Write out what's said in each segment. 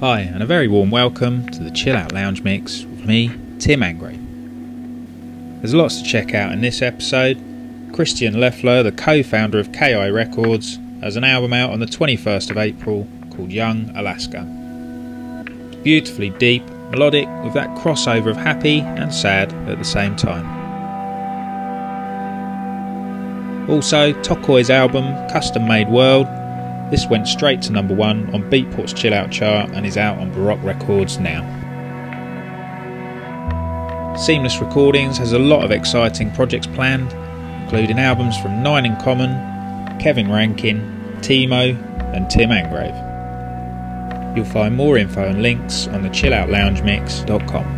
Hi, and a very warm welcome to the Chill Out Lounge Mix with me, Tim Angrave. There's lots to check out in this episode. Christian Löffler, the co founder of KI Records, has an album out on the 21st of April called Young Alaska. Beautifully deep, melodic, with that crossover of happy and sad at the same time. Also, Tokoi's album, Custom Made World, this went straight to number one on Beatport's Chill Out chart and is out on Baroque Records now. Seamless Recordings has a lot of exciting projects planned, including albums from Nine in Common, Kevin Rankin, Timo, and Tim Angrave. You'll find more info and links on the chilloutloungemix.com.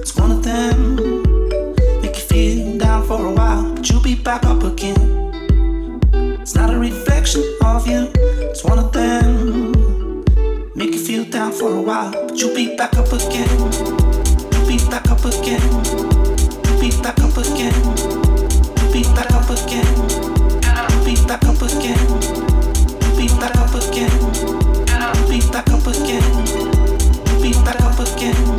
It's one of them. Make you feel down for a while, but you'll be back up again. It's not a reflection of you. It's one of them. Make you feel down for a while, but you'll be back up again. You'll be back up again. You'll be back up again. You'll be back up again. You'll be back up again. You'll be back up again. You'll be back up again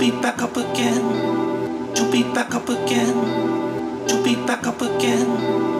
be back up again to be back up again, to be back up again.